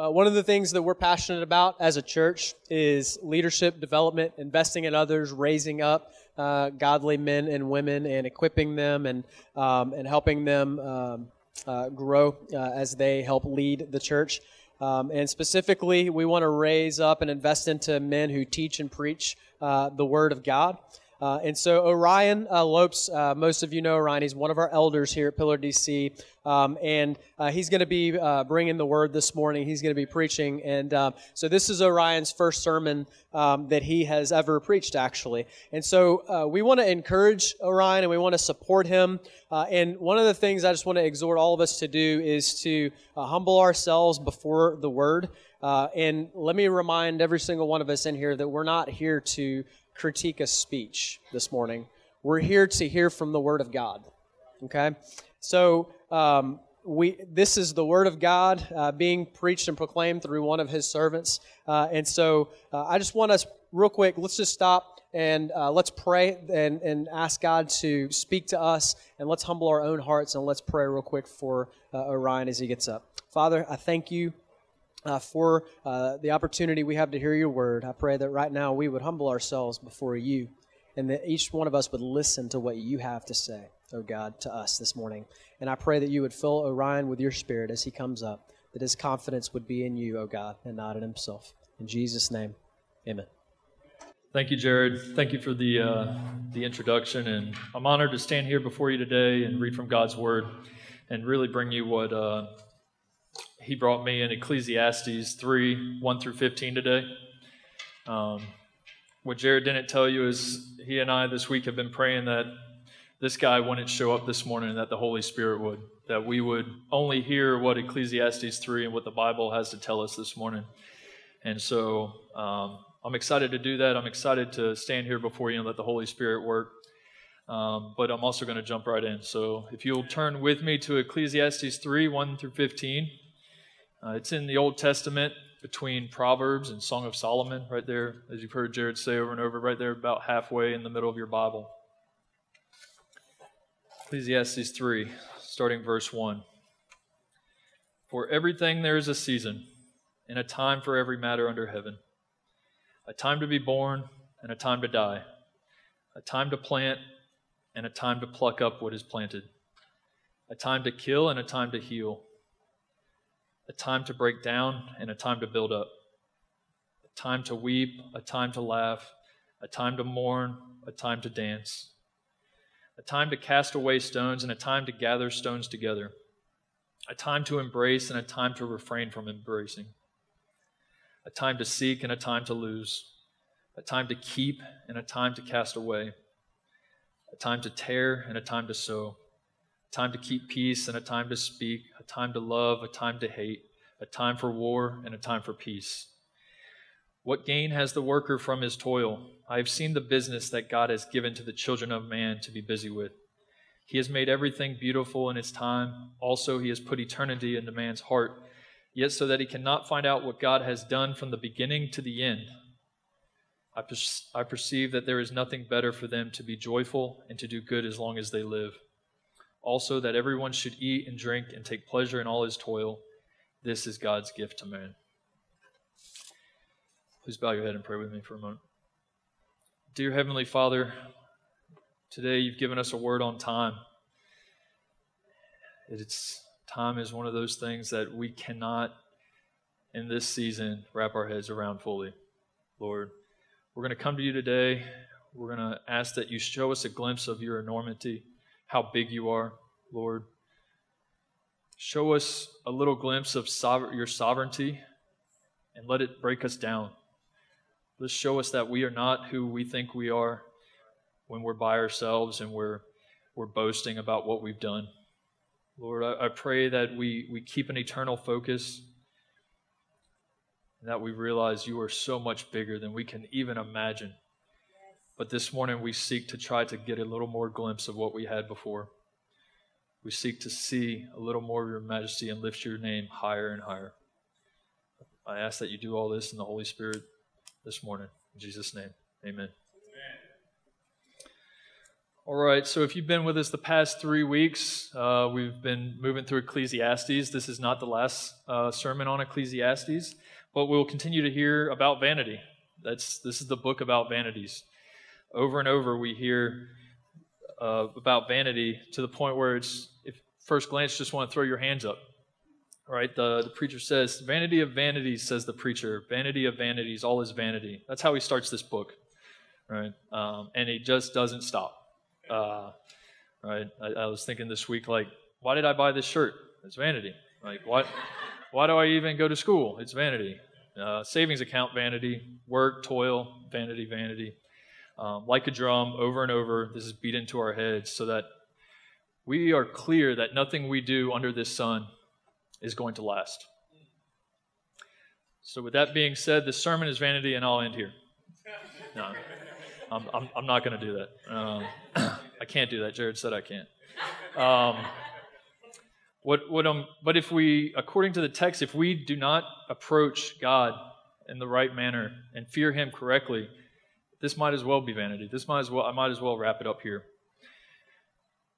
Uh, one of the things that we're passionate about as a church is leadership development, investing in others, raising up uh, godly men and women, and equipping them and um, and helping them um, uh, grow uh, as they help lead the church. Um, and specifically, we want to raise up and invest into men who teach and preach uh, the Word of God. Uh, and so Orion uh, Lopes, uh, most of you know Orion. He's one of our elders here at Pillar DC, um, and uh, he's going to be uh, bringing the word this morning. He's going to be preaching, and um, so this is Orion's first sermon um, that he has ever preached, actually. And so uh, we want to encourage Orion, and we want to support him. and one of the things I just want to exhort all of us to do is to humble ourselves before the word. and let me remind every single one of us in here that we're not here to critique a speech this morning. We're here to hear from the Word of God. Okay? So, um, we, this is the Word of God uh, being preached and proclaimed through one of His servants. Uh, and so, uh, I just want us, real quick, let's just stop and uh, let's pray and, and ask God to speak to us. And let's humble our own hearts and let's pray real quick for uh, Orion as he gets up. Father, I thank you uh, for uh, the opportunity we have to hear your word. I pray that right now we would humble ourselves before you and that each one of us would listen to what you have to say, oh God, to us this morning. And I pray that you would fill Orion with your spirit as he comes up, that his confidence would be in you, oh God, and not in himself. In Jesus' name, amen. Thank you, Jared. Thank you for the, uh, the introduction. And I'm honored to stand here before you today and read from God's word and really bring you what uh, he brought me in Ecclesiastes 3 1 through 15 today. Um, what Jared didn't tell you is he and I this week have been praying that this guy wouldn't show up this morning, and that the Holy Spirit would, that we would only hear what Ecclesiastes 3 and what the Bible has to tell us this morning. And so um, I'm excited to do that. I'm excited to stand here before you and let the Holy Spirit work. Um, but I'm also going to jump right in. So if you'll turn with me to Ecclesiastes 3 1 through 15. Uh, it's in the Old Testament between Proverbs and Song of Solomon, right there, as you've heard Jared say over and over, right there, about halfway in the middle of your Bible. Ecclesiastes 3, starting verse 1. For everything there is a season, and a time for every matter under heaven a time to be born, and a time to die, a time to plant, and a time to pluck up what is planted, a time to kill, and a time to heal a time to break down and a time to build up, a time to weep, a time to laugh, a time to mourn, a time to dance, a time to cast away stones and a time to gather stones together, a time to embrace and a time to refrain from embracing, a time to seek and a time to lose, a time to keep and a time to cast away, a time to tear and a time to sew a time to keep peace and a time to speak, time to love, a time to hate, a time for war and a time for peace. What gain has the worker from his toil? I have seen the business that God has given to the children of man to be busy with. He has made everything beautiful in its time. Also, he has put eternity into man's heart, yet so that he cannot find out what God has done from the beginning to the end. I, per- I perceive that there is nothing better for them to be joyful and to do good as long as they live. Also, that everyone should eat and drink and take pleasure in all his toil. This is God's gift to man. Please bow your head and pray with me for a moment. Dear Heavenly Father, today you've given us a word on time. It's time is one of those things that we cannot in this season wrap our heads around fully. Lord, we're going to come to you today. We're going to ask that you show us a glimpse of your enormity how big you are, Lord. Show us a little glimpse of your sovereignty and let it break us down. Let's show us that we are not who we think we are when we're by ourselves and we're, we're boasting about what we've done. Lord, I, I pray that we, we keep an eternal focus and that we realize you are so much bigger than we can even imagine. But this morning we seek to try to get a little more glimpse of what we had before. We seek to see a little more of your majesty and lift your name higher and higher. I ask that you do all this in the Holy Spirit this morning. In Jesus' name, amen. All right, so if you've been with us the past three weeks, uh, we've been moving through Ecclesiastes. This is not the last uh, sermon on Ecclesiastes, but we'll continue to hear about vanity. That's this is the book about vanities. Over and over, we hear uh, about vanity to the point where it's, if first glance, just want to throw your hands up. Right, the, the preacher says, "Vanity of vanities," says the preacher. "Vanity of vanities, all is vanity." That's how he starts this book, right? Um, and he just doesn't stop. Uh, right? I, I, was thinking this week, like, why did I buy this shirt? It's vanity. Like, what? why do I even go to school? It's vanity. Uh, savings account, vanity. Work, toil, vanity, vanity. Um, like a drum, over and over, this is beat into our heads so that we are clear that nothing we do under this sun is going to last. So, with that being said, the sermon is vanity, and I'll end here. No. I'm, I'm, I'm not going to do that. Um, I can't do that. Jared said I can't. Um, what, what, um, but if we, according to the text, if we do not approach God in the right manner and fear Him correctly, this might as well be vanity. This might as well, I might as well wrap it up here.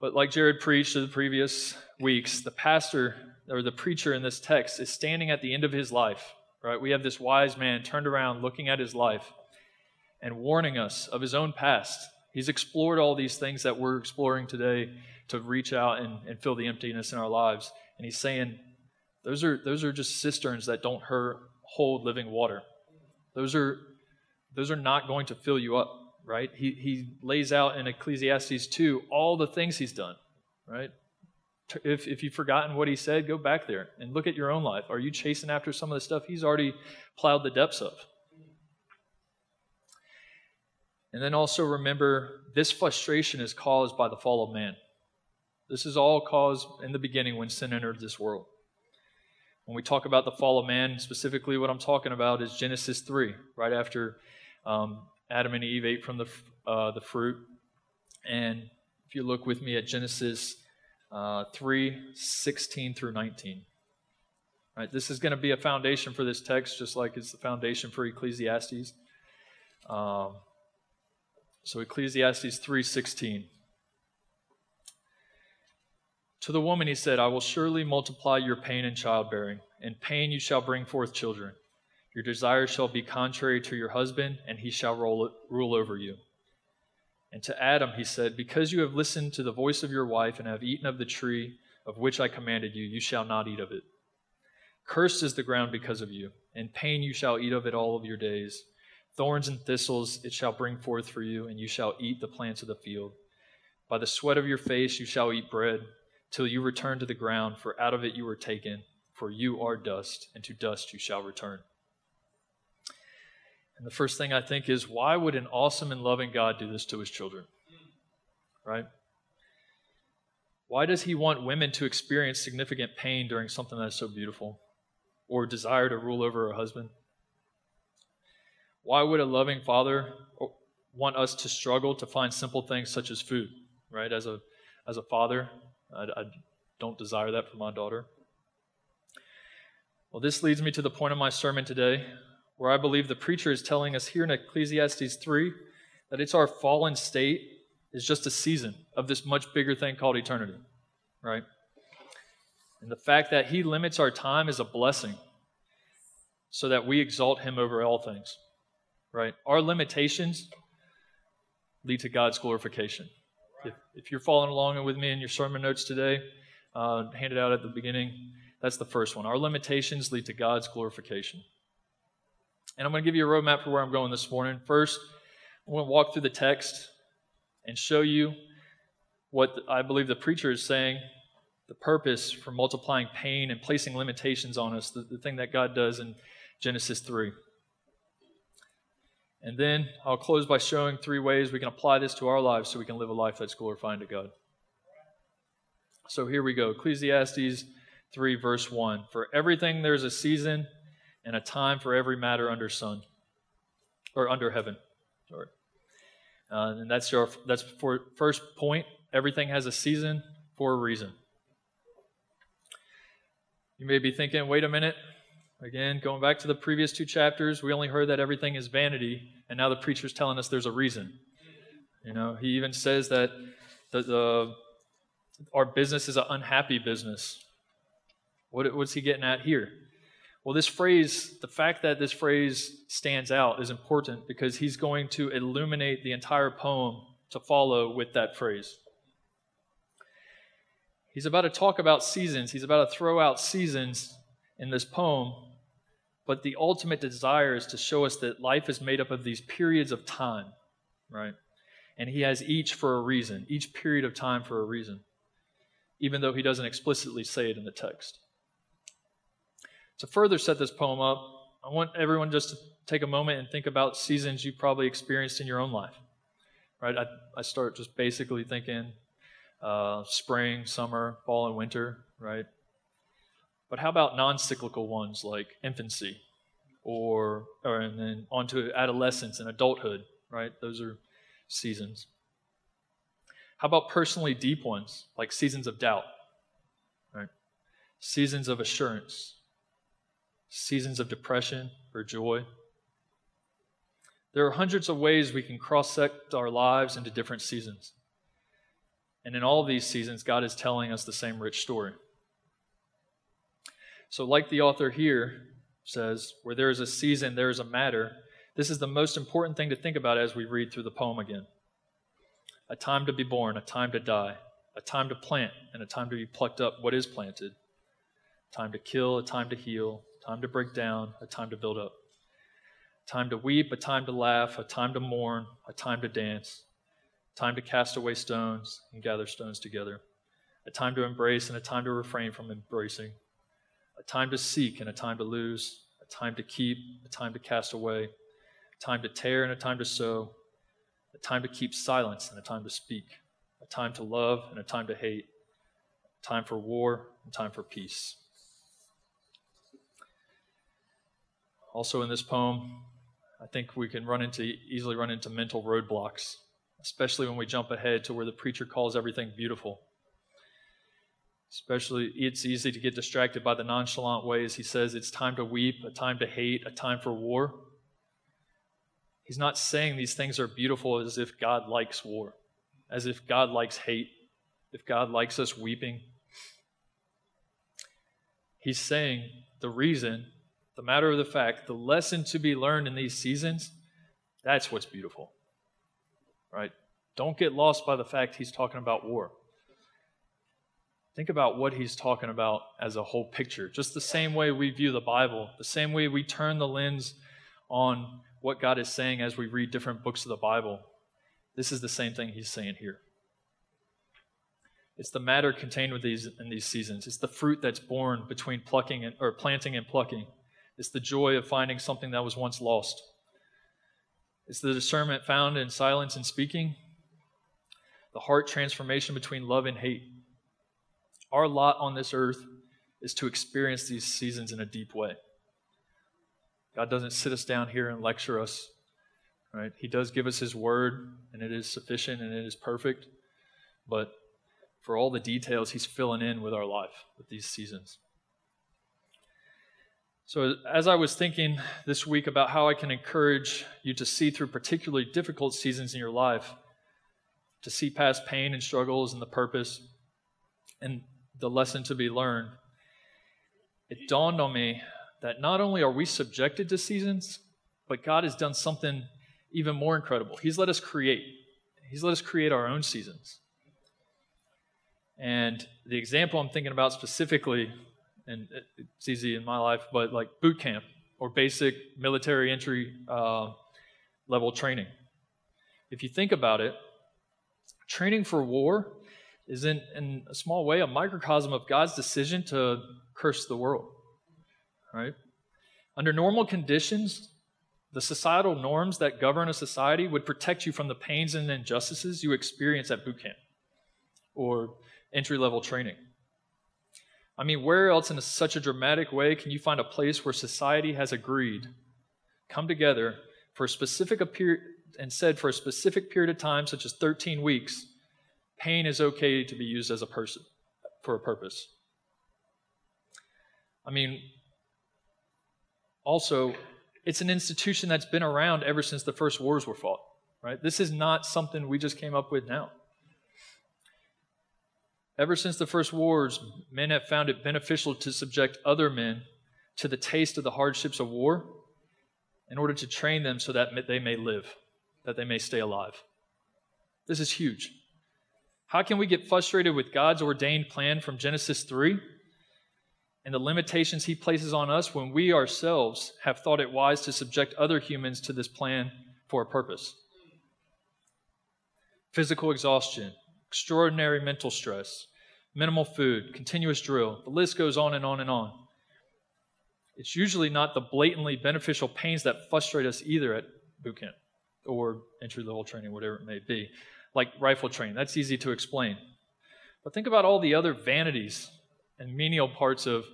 But like Jared preached in the previous weeks, the pastor or the preacher in this text is standing at the end of his life. Right? We have this wise man turned around looking at his life and warning us of his own past. He's explored all these things that we're exploring today to reach out and, and fill the emptiness in our lives. And he's saying, those are, those are just cisterns that don't hurt, hold living water. Those are, those are not going to fill you up, right? He, he lays out in Ecclesiastes 2 all the things he's done, right? If, if you've forgotten what he said, go back there and look at your own life. Are you chasing after some of the stuff he's already plowed the depths of? And then also remember this frustration is caused by the fall of man. This is all caused in the beginning when sin entered this world. When we talk about the fall of man, specifically what I'm talking about is Genesis 3, right after um, Adam and Eve ate from the, uh, the fruit. And if you look with me at Genesis uh, 3 16 through 19. Right, this is going to be a foundation for this text, just like it's the foundation for Ecclesiastes. Um, so Ecclesiastes 3:16. To the woman he said, I will surely multiply your pain in childbearing. In pain you shall bring forth children. Your desire shall be contrary to your husband, and he shall rule over you. And to Adam he said, Because you have listened to the voice of your wife and have eaten of the tree of which I commanded you, you shall not eat of it. Cursed is the ground because of you. In pain you shall eat of it all of your days. Thorns and thistles it shall bring forth for you, and you shall eat the plants of the field. By the sweat of your face you shall eat bread, till you return to the ground, for out of it you were taken, for you are dust, and to dust you shall return. And the first thing I think is why would an awesome and loving God do this to his children? Right? Why does he want women to experience significant pain during something that is so beautiful? Or desire to rule over a husband? Why would a loving father want us to struggle to find simple things such as food, right? As a, as a father, I, I don't desire that for my daughter. Well, this leads me to the point of my sermon today, where I believe the preacher is telling us here in Ecclesiastes 3 that it's our fallen state is just a season of this much bigger thing called eternity, right? And the fact that he limits our time is a blessing so that we exalt him over all things right? Our limitations lead to God's glorification. If, if you're following along with me in your sermon notes today, uh, handed out at the beginning, that's the first one. Our limitations lead to God's glorification. And I'm going to give you a roadmap for where I'm going this morning. First, I'm going to walk through the text and show you what I believe the preacher is saying the purpose for multiplying pain and placing limitations on us, the, the thing that God does in Genesis 3. And then I'll close by showing three ways we can apply this to our lives so we can live a life that's glorifying to God. So here we go Ecclesiastes 3, verse 1. For everything there's a season and a time for every matter under sun, or under heaven. Sorry. Uh, and that's your that's for first point. Everything has a season for a reason. You may be thinking, wait a minute, Again, going back to the previous two chapters, we only heard that everything is vanity, and now the preacher's telling us there's a reason. You know, he even says that the, the our business is an unhappy business. What, what's he getting at here? Well, this phrase, the fact that this phrase stands out is important because he's going to illuminate the entire poem to follow with that phrase. He's about to talk about seasons, he's about to throw out seasons in this poem, but the ultimate desire is to show us that life is made up of these periods of time, right? And he has each for a reason, each period of time for a reason, even though he doesn't explicitly say it in the text. To further set this poem up, I want everyone just to take a moment and think about seasons you probably experienced in your own life. Right? I, I start just basically thinking uh, spring, summer, fall, and winter, right? But how about non cyclical ones like infancy or, or and then onto adolescence and adulthood, right? Those are seasons. How about personally deep ones like seasons of doubt, right? Seasons of assurance, seasons of depression or joy. There are hundreds of ways we can cross sect our lives into different seasons. And in all these seasons, God is telling us the same rich story. So, like the author here says, where there is a season, there is a matter. This is the most important thing to think about as we read through the poem again. A time to be born, a time to die, a time to plant, and a time to be plucked up what is planted, time to kill, a time to heal, time to break down, a time to build up, time to weep, a time to laugh, a time to mourn, a time to dance, time to cast away stones and gather stones together, a time to embrace and a time to refrain from embracing, a time to seek and a time to lose, a time to keep, a time to cast away, a time to tear and a time to sew, a time to keep silence and a time to speak, a time to love and a time to hate, a time for war and time for peace. Also in this poem, I think we can run into easily run into mental roadblocks, especially when we jump ahead to where the preacher calls everything beautiful. Especially, it's easy to get distracted by the nonchalant ways he says it's time to weep, a time to hate, a time for war. He's not saying these things are beautiful as if God likes war, as if God likes hate, if God likes us weeping. He's saying the reason the matter of the fact, the lesson to be learned in these seasons, that's what's beautiful. Right? Don't get lost by the fact he's talking about war. Think about what he's talking about as a whole picture. Just the same way we view the Bible, the same way we turn the lens on what God is saying as we read different books of the Bible. This is the same thing he's saying here. It's the matter contained with these in these seasons. It's the fruit that's born between plucking and, or planting and plucking. It's the joy of finding something that was once lost. It's the discernment found in silence and speaking, the heart transformation between love and hate. Our lot on this earth is to experience these seasons in a deep way. God doesn't sit us down here and lecture us, right? He does give us His word, and it is sufficient and it is perfect. But for all the details, He's filling in with our life with these seasons. So, as I was thinking this week about how I can encourage you to see through particularly difficult seasons in your life, to see past pain and struggles and the purpose and the lesson to be learned, it dawned on me that not only are we subjected to seasons, but God has done something even more incredible. He's let us create, He's let us create our own seasons. And the example I'm thinking about specifically and it's easy in my life, but like boot camp or basic military entry uh, level training. If you think about it, training for war is in, in a small way a microcosm of God's decision to curse the world. Right? Under normal conditions, the societal norms that govern a society would protect you from the pains and injustices you experience at boot camp or entry level training. I mean, where else in a, such a dramatic way can you find a place where society has agreed, come together for a specific period, and said for a specific period of time, such as 13 weeks, pain is okay to be used as a person for a purpose. I mean, also, it's an institution that's been around ever since the first wars were fought. right? This is not something we just came up with now. Ever since the first wars, men have found it beneficial to subject other men to the taste of the hardships of war in order to train them so that they may live, that they may stay alive. This is huge. How can we get frustrated with God's ordained plan from Genesis 3 and the limitations he places on us when we ourselves have thought it wise to subject other humans to this plan for a purpose? Physical exhaustion, extraordinary mental stress, minimal food, continuous drill. The list goes on and on and on. It's usually not the blatantly beneficial pains that frustrate us either at boot camp or entry level training, whatever it may be, like rifle training. That's easy to explain. But think about all the other vanities and menial parts of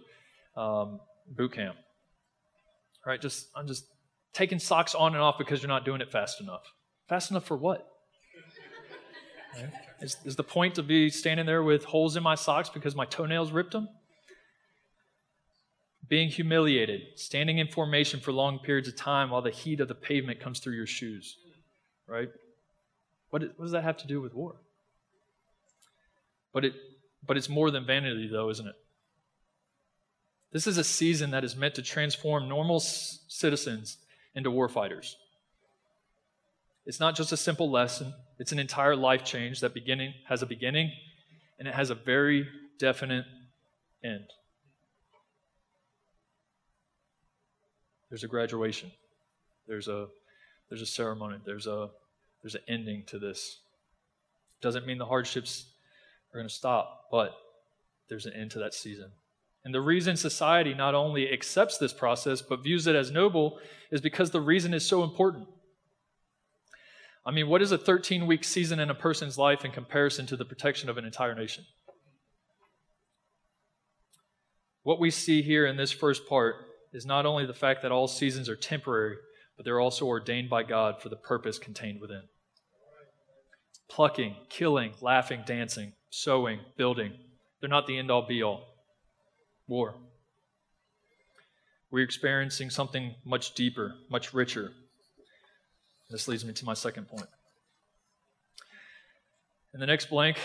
um, boot camp. Right? Just I'm just taking socks on and off because you're not doing it fast enough. Fast enough for what? Right? Is, is the point to be standing there with holes in my socks because my toenails ripped them? Being humiliated, standing in formation for long periods of time while the heat of the pavement comes through your shoes, right? What, what does that have to do with war? But, it, but it's more than vanity, though, isn't it? This is a season that is meant to transform normal c- citizens into warfighters. It's not just a simple lesson, it's an entire life change that beginning has a beginning and it has a very definite end. There's a graduation. There's a there's a ceremony. There's a there's an ending to this. Doesn't mean the hardships are going to stop, but there's an end to that season. And the reason society not only accepts this process but views it as noble is because the reason is so important. I mean, what is a 13 week season in a person's life in comparison to the protection of an entire nation? What we see here in this first part is not only the fact that all seasons are temporary, but they're also ordained by God for the purpose contained within. Plucking, killing, laughing, dancing, sowing, building, they're not the end all be all. War. We're experiencing something much deeper, much richer, this leads me to my second point. In the next blank,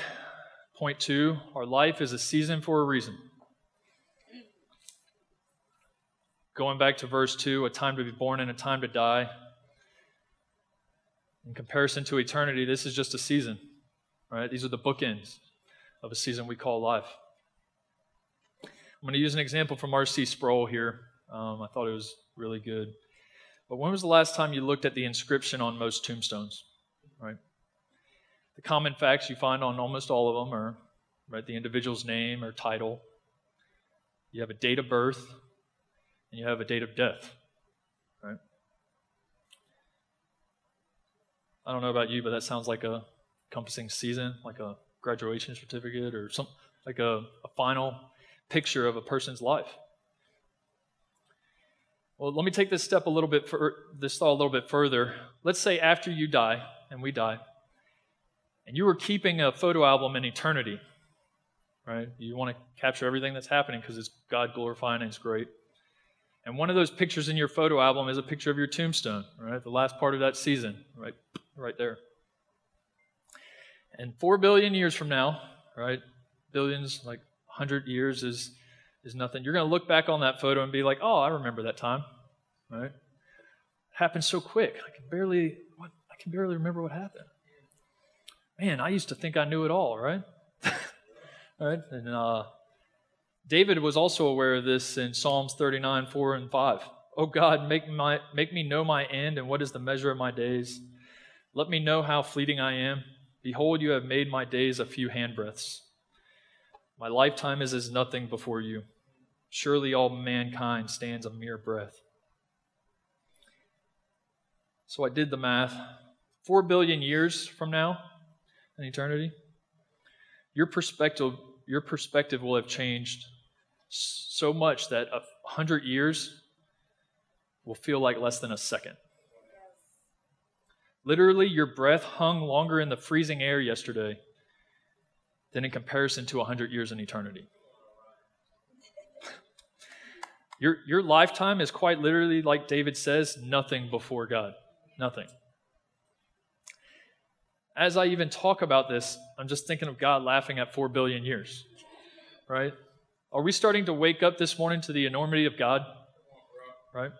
point two, our life is a season for a reason. Going back to verse 2, a time to be born and a time to die. In comparison to eternity, this is just a season, right? These are the bookends of a season we call life. I'm going to use an example from R.C. Sproul here. Um, I thought it was really good. But when was the last time you looked at the inscription on most tombstones? Right? The common facts you find on almost all of them are right, the individual's name or title. You have a date of birth, and you have a date of death. Right? I don't know about you, but that sounds like a encompassing season, like a graduation certificate or some like a, a final picture of a person's life. Well, let me take this step a little bit for this thought a little bit further. Let's say after you die, and we die, and you were keeping a photo album in eternity, right? You want to capture everything that's happening because it's God glorifying and it's great. And one of those pictures in your photo album is a picture of your tombstone, right? The last part of that season, right, right there. And four billion years from now, right? Billions, like hundred years is is nothing. You're going to look back on that photo and be like, oh, I remember that time, right? It happened so quick. I can barely, what, I can barely remember what happened. Man, I used to think I knew it all, right? and uh, David was also aware of this in Psalms 39, 4 and 5. Oh God, make, my, make me know my end and what is the measure of my days. Let me know how fleeting I am. Behold, you have made my days a few handbreadths. My lifetime is as nothing before you. Surely all mankind stands a mere breath. So I did the math. Four billion years from now, in eternity, your perspective, your perspective will have changed so much that a hundred years will feel like less than a second. Literally, your breath hung longer in the freezing air yesterday than in comparison to a hundred years in eternity. Your, your lifetime is quite literally, like David says, nothing before God. Nothing. as I even talk about this, I'm just thinking of God laughing at 4 billion years, right? Are we starting to wake up this morning to the enormity of God, right?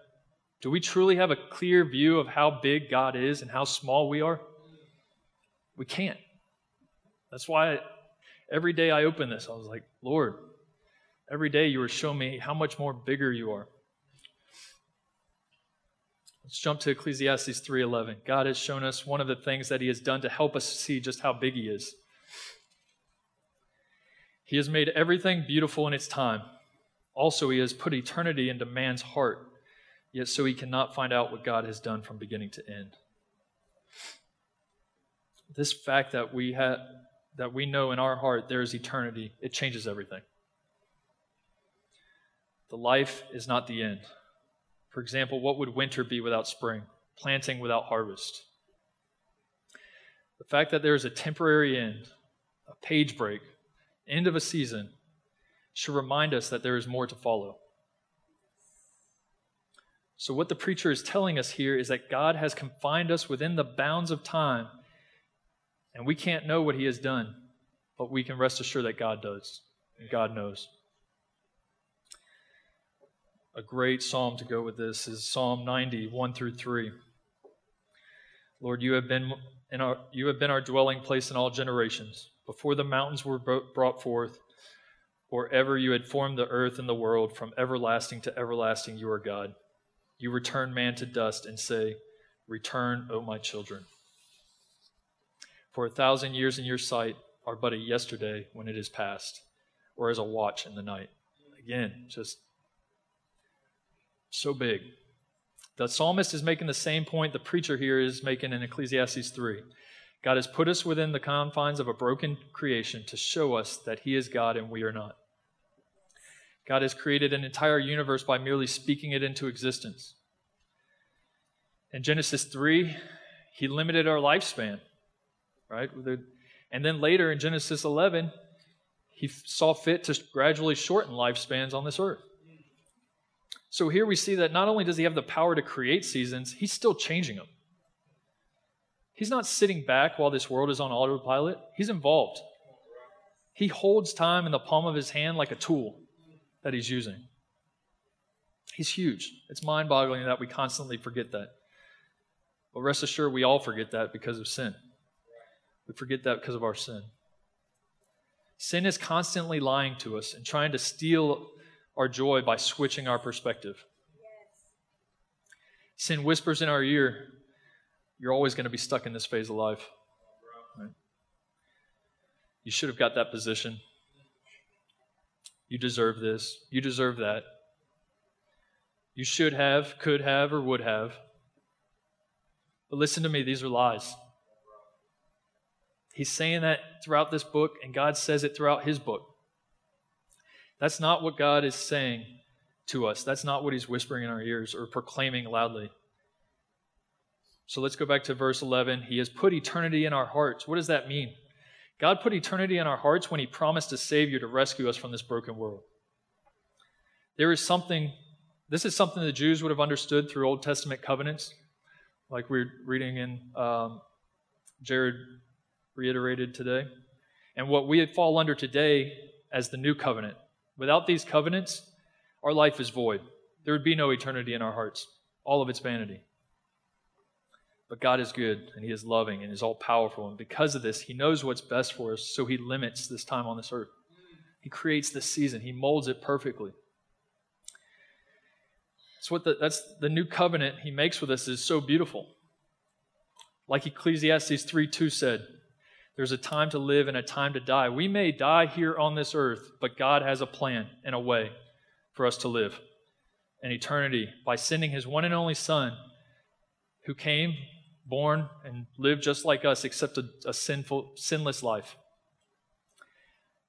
Do we truly have a clear view of how big God is and how small we are? We can't. That's why every day I open this, I was like, Lord, every day you are showing me how much more bigger you are. Let's jump to Ecclesiastes 3:11. God has shown us one of the things that he has done to help us see just how big he is. He has made everything beautiful in its time. Also, he has put eternity into man's heart, yet so he cannot find out what God has done from beginning to end. This fact that we have that we know in our heart there is eternity, it changes everything. The life is not the end. For example, what would winter be without spring? Planting without harvest? The fact that there is a temporary end, a page break, end of a season, should remind us that there is more to follow. So, what the preacher is telling us here is that God has confined us within the bounds of time, and we can't know what He has done, but we can rest assured that God does, and God knows a great psalm to go with this is Psalm 90, 1 through 3. Lord, you have been in our, you have been our dwelling place in all generations. Before the mountains were brought forth, or ever you had formed the earth and the world, from everlasting to everlasting, you are God. You return man to dust and say, Return, O my children. For a thousand years in your sight are but a yesterday when it is past, or as a watch in the night. Again, just so big. The psalmist is making the same point the preacher here is making in Ecclesiastes 3. God has put us within the confines of a broken creation to show us that He is God and we are not. God has created an entire universe by merely speaking it into existence. In Genesis 3, He limited our lifespan, right? And then later in Genesis 11, He saw fit to gradually shorten lifespans on this earth. So here we see that not only does he have the power to create seasons, he's still changing them. He's not sitting back while this world is on autopilot, he's involved. He holds time in the palm of his hand like a tool that he's using. He's huge. It's mind boggling that we constantly forget that. But rest assured, we all forget that because of sin. We forget that because of our sin. Sin is constantly lying to us and trying to steal our joy by switching our perspective. Yes. Sin whispers in our ear, you're always going to be stuck in this phase of life. Right? You should have got that position. You deserve this. You deserve that. You should have, could have, or would have. But listen to me, these are lies. He's saying that throughout this book, and God says it throughout his book. That's not what God is saying to us. That's not what He's whispering in our ears or proclaiming loudly. So let's go back to verse 11. He has put eternity in our hearts. What does that mean? God put eternity in our hearts when He promised a Savior to rescue us from this broken world. There is something, this is something the Jews would have understood through Old Testament covenants, like we're reading in um, Jared reiterated today. And what we fall under today as the new covenant. Without these covenants, our life is void. There would be no eternity in our hearts, all of its vanity. But God is good and He is loving and is all powerful. And because of this, He knows what's best for us, so He limits this time on this earth. He creates this season, He molds it perfectly. That's what the, that's the new covenant He makes with us is so beautiful. Like Ecclesiastes 3 2 said, there's a time to live and a time to die. We may die here on this earth, but God has a plan and a way for us to live an eternity by sending his one and only Son who came, born, and lived just like us, except a, a sinful, sinless life.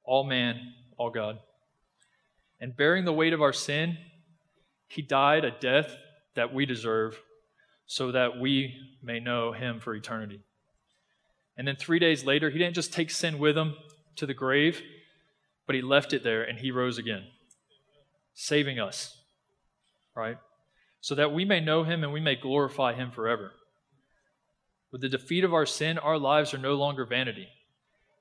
All man, all God. And bearing the weight of our sin, he died a death that we deserve so that we may know him for eternity. And then three days later, he didn't just take sin with him to the grave, but he left it there and he rose again, saving us, right? So that we may know him and we may glorify him forever. With the defeat of our sin, our lives are no longer vanity.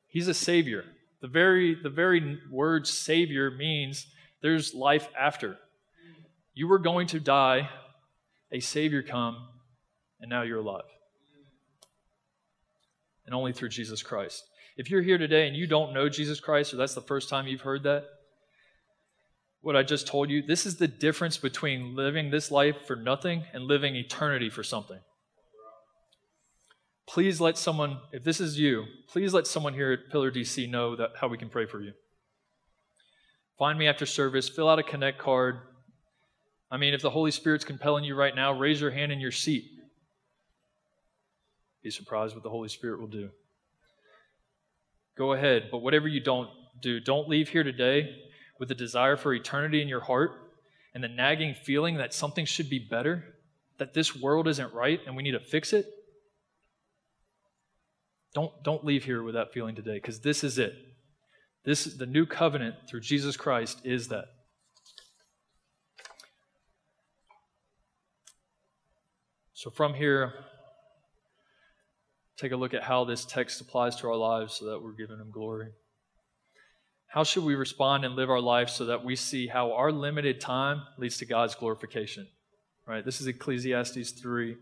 He's a savior. The very, the very word savior means there's life after. You were going to die, a savior come, and now you're alive. And only through Jesus Christ. If you're here today and you don't know Jesus Christ, or that's the first time you've heard that, what I just told you, this is the difference between living this life for nothing and living eternity for something. Please let someone, if this is you, please let someone here at Pillar DC know that how we can pray for you. Find me after service, fill out a connect card. I mean, if the Holy Spirit's compelling you right now, raise your hand in your seat. Be surprised what the Holy Spirit will do. Go ahead, but whatever you don't do, don't leave here today with a desire for eternity in your heart and the nagging feeling that something should be better, that this world isn't right and we need to fix it. Don't, don't leave here with that feeling today because this is it. This the new covenant through Jesus Christ is that. So from here, take a look at how this text applies to our lives so that we're giving him glory. How should we respond and live our life so that we see how our limited time leads to God's glorification? Right? This is Ecclesiastes 3,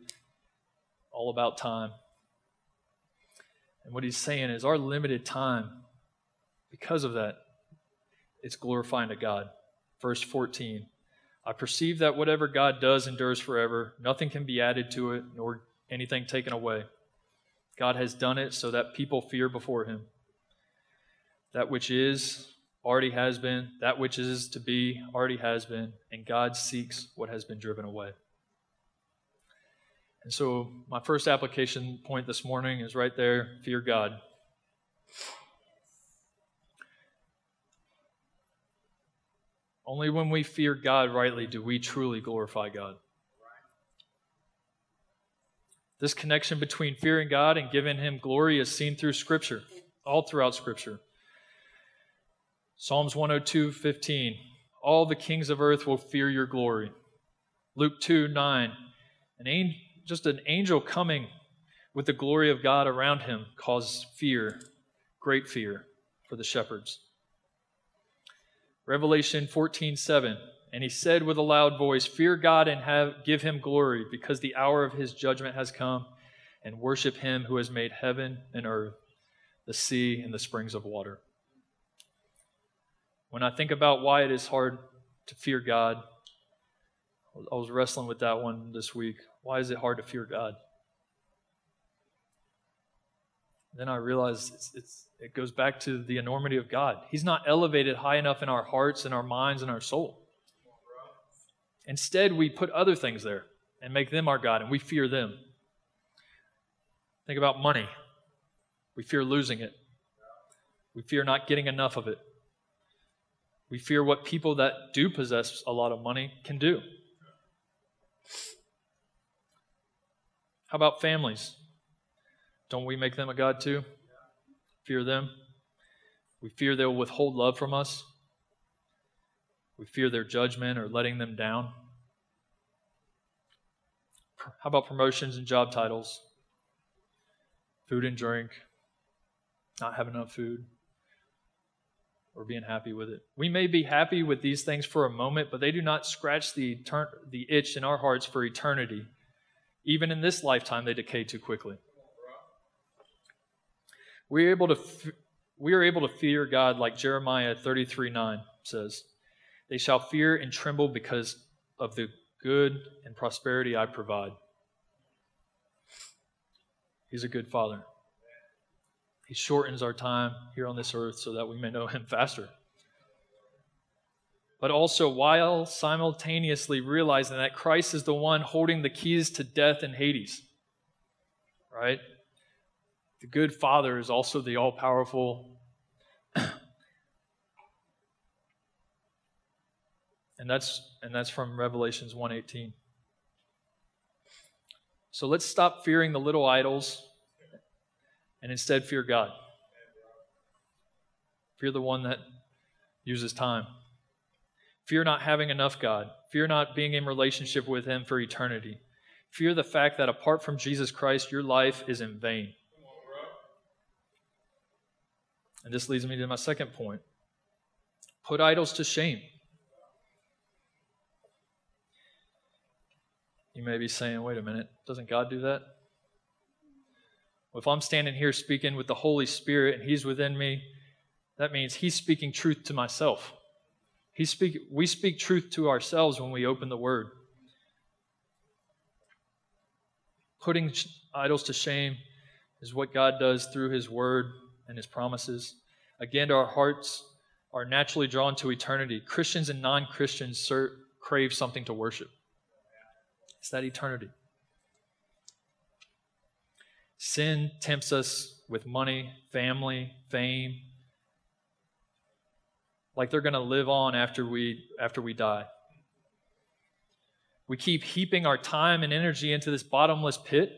all about time. And what he's saying is our limited time, because of that, it's glorifying to God. Verse 14 I perceive that whatever God does endures forever, nothing can be added to it, nor anything taken away. God has done it so that people fear before him. That which is already has been, that which is to be already has been, and God seeks what has been driven away. And so, my first application point this morning is right there fear God. Only when we fear God rightly do we truly glorify God. This connection between fearing God and giving Him glory is seen through Scripture, all throughout Scripture. Psalms 102 15. All the kings of earth will fear your glory. Luke 2 9. An angel just an angel coming with the glory of God around him caused fear, great fear for the shepherds. Revelation 14 7. And he said with a loud voice, Fear God and have, give him glory, because the hour of his judgment has come, and worship him who has made heaven and earth, the sea, and the springs of water. When I think about why it is hard to fear God, I was wrestling with that one this week. Why is it hard to fear God? Then I realized it's, it's, it goes back to the enormity of God. He's not elevated high enough in our hearts and our minds and our soul. Instead, we put other things there and make them our God, and we fear them. Think about money. We fear losing it. We fear not getting enough of it. We fear what people that do possess a lot of money can do. How about families? Don't we make them a God too? Fear them. We fear they'll withhold love from us. We fear their judgment or letting them down. How about promotions and job titles? Food and drink, not having enough food, or being happy with it. We may be happy with these things for a moment, but they do not scratch the, the itch in our hearts for eternity even in this lifetime, they decay too quickly. We are able to, we are able to fear God like Jeremiah 33 9 says. They shall fear and tremble because of the good and prosperity I provide. He's a good father. He shortens our time here on this earth so that we may know him faster but also while simultaneously realizing that Christ is the one holding the keys to death and Hades. Right? The good Father is also the all powerful. And that's and that's from Revelations 1:18. So let's stop fearing the little idols and instead fear God. Fear the one that uses time. Fear not having enough God. Fear not being in relationship with Him for eternity. Fear the fact that apart from Jesus Christ, your life is in vain. And this leads me to my second point put idols to shame. You may be saying, wait a minute, doesn't God do that? Well, if I'm standing here speaking with the Holy Spirit and He's within me, that means He's speaking truth to myself. He speak, we speak truth to ourselves when we open the Word. Putting idols to shame is what God does through His Word and His promises. Again, our hearts are naturally drawn to eternity. Christians and non Christians crave something to worship. It's that eternity. Sin tempts us with money, family, fame, like they're going to live on after we after we die. We keep heaping our time and energy into this bottomless pit,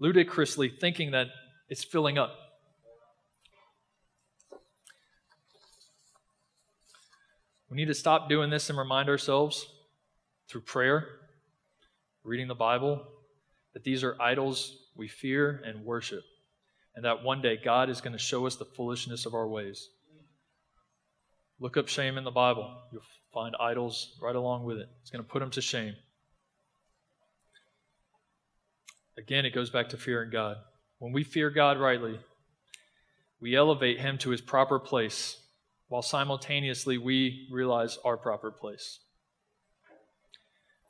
ludicrously thinking that it's filling up. We need to stop doing this and remind ourselves through prayer, reading the Bible, that these are idols we fear and worship, and that one day God is going to show us the foolishness of our ways. Look up shame in the Bible. You'll find idols right along with it. It's going to put them to shame. Again, it goes back to fearing God. When we fear God rightly, we elevate Him to His proper place, while simultaneously we realize our proper place.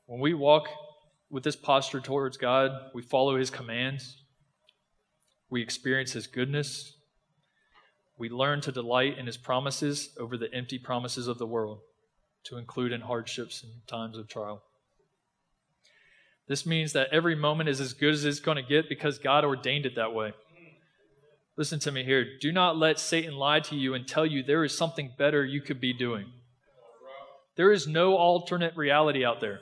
When we walk with this posture towards God, we follow His commands, we experience His goodness, we learn to delight in his promises over the empty promises of the world, to include in hardships and times of trial. This means that every moment is as good as it's going to get because God ordained it that way. Listen to me here. Do not let Satan lie to you and tell you there is something better you could be doing. There is no alternate reality out there.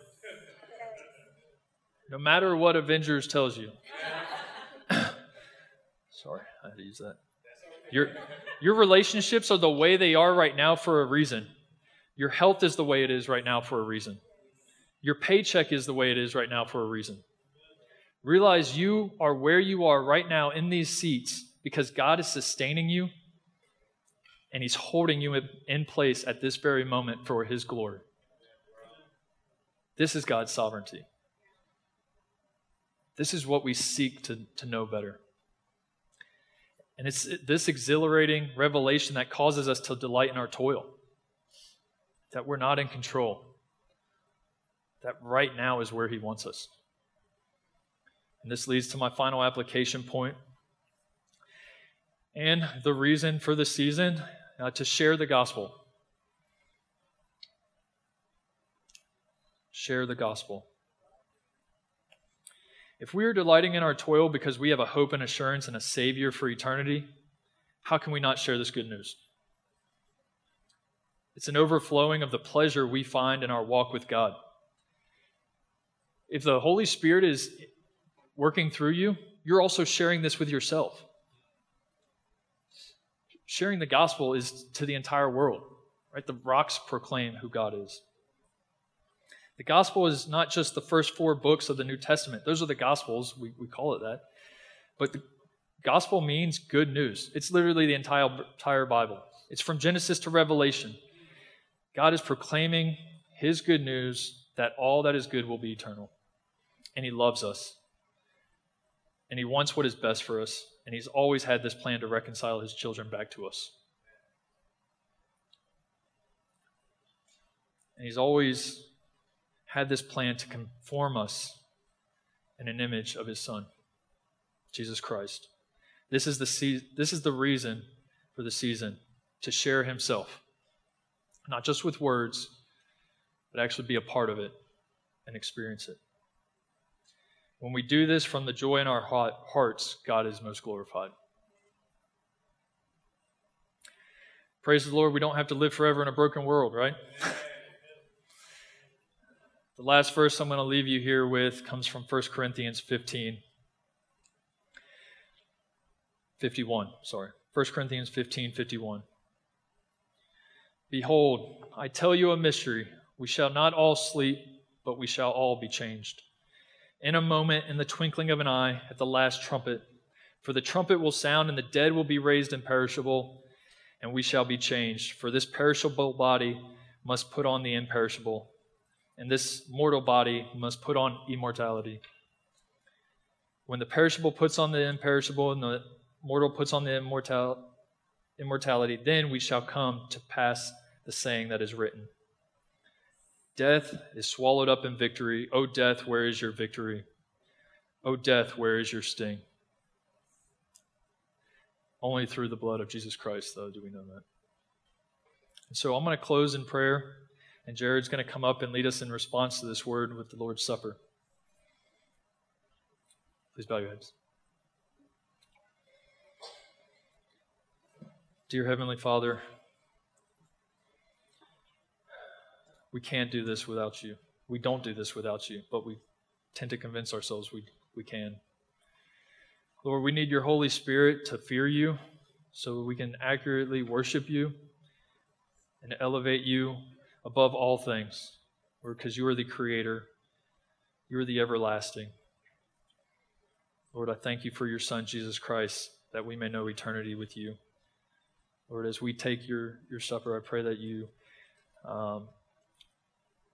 No matter what Avengers tells you. Sorry, I had to use that. Your, your relationships are the way they are right now for a reason. Your health is the way it is right now for a reason. Your paycheck is the way it is right now for a reason. Realize you are where you are right now in these seats because God is sustaining you and He's holding you in place at this very moment for His glory. This is God's sovereignty. This is what we seek to, to know better. And it's this exhilarating revelation that causes us to delight in our toil, that we're not in control, that right now is where He wants us. And this leads to my final application point. And the reason for the season uh, to share the gospel. Share the gospel. If we are delighting in our toil because we have a hope and assurance and a Savior for eternity, how can we not share this good news? It's an overflowing of the pleasure we find in our walk with God. If the Holy Spirit is working through you, you're also sharing this with yourself. Sharing the gospel is to the entire world, right? The rocks proclaim who God is. The gospel is not just the first four books of the New Testament. Those are the gospels, we, we call it that. But the gospel means good news. It's literally the entire, entire Bible. It's from Genesis to Revelation. God is proclaiming his good news that all that is good will be eternal. And he loves us. And he wants what is best for us. And he's always had this plan to reconcile his children back to us. And he's always had this plan to conform us in an image of his son, Jesus Christ. This is the, se- this is the reason for the season to share himself, not just with words, but actually be a part of it and experience it. When we do this from the joy in our hearts, God is most glorified. Praise the Lord, we don't have to live forever in a broken world, right? The last verse I'm going to leave you here with comes from 1 Corinthians 15. 51, sorry. 1 Corinthians 15, 51. Behold, I tell you a mystery. We shall not all sleep, but we shall all be changed. in a moment, in the twinkling of an eye, at the last trumpet. For the trumpet will sound, and the dead will be raised imperishable, and we shall be changed. For this perishable body must put on the imperishable, and this mortal body must put on immortality. When the perishable puts on the imperishable, and the mortal puts on the immortal, immortality, then we shall come to pass the saying that is written Death is swallowed up in victory. O death, where is your victory? O death, where is your sting? Only through the blood of Jesus Christ, though, do we know that. So I'm going to close in prayer, and Jared's going to come up and lead us in response to this word with the Lord's Supper. Please bow your heads. Dear Heavenly Father, we can't do this without you. We don't do this without you, but we tend to convince ourselves we, we can. Lord, we need your Holy Spirit to fear you so we can accurately worship you and elevate you above all things. Lord, because you are the creator, you are the everlasting. Lord, I thank you for your Son, Jesus Christ, that we may know eternity with you. Lord, as we take your, your supper, I pray that you um,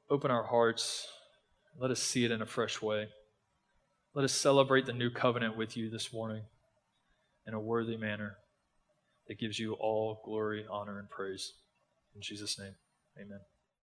open our hearts. Let us see it in a fresh way. Let us celebrate the new covenant with you this morning in a worthy manner that gives you all glory, honor, and praise. In Jesus' name, amen.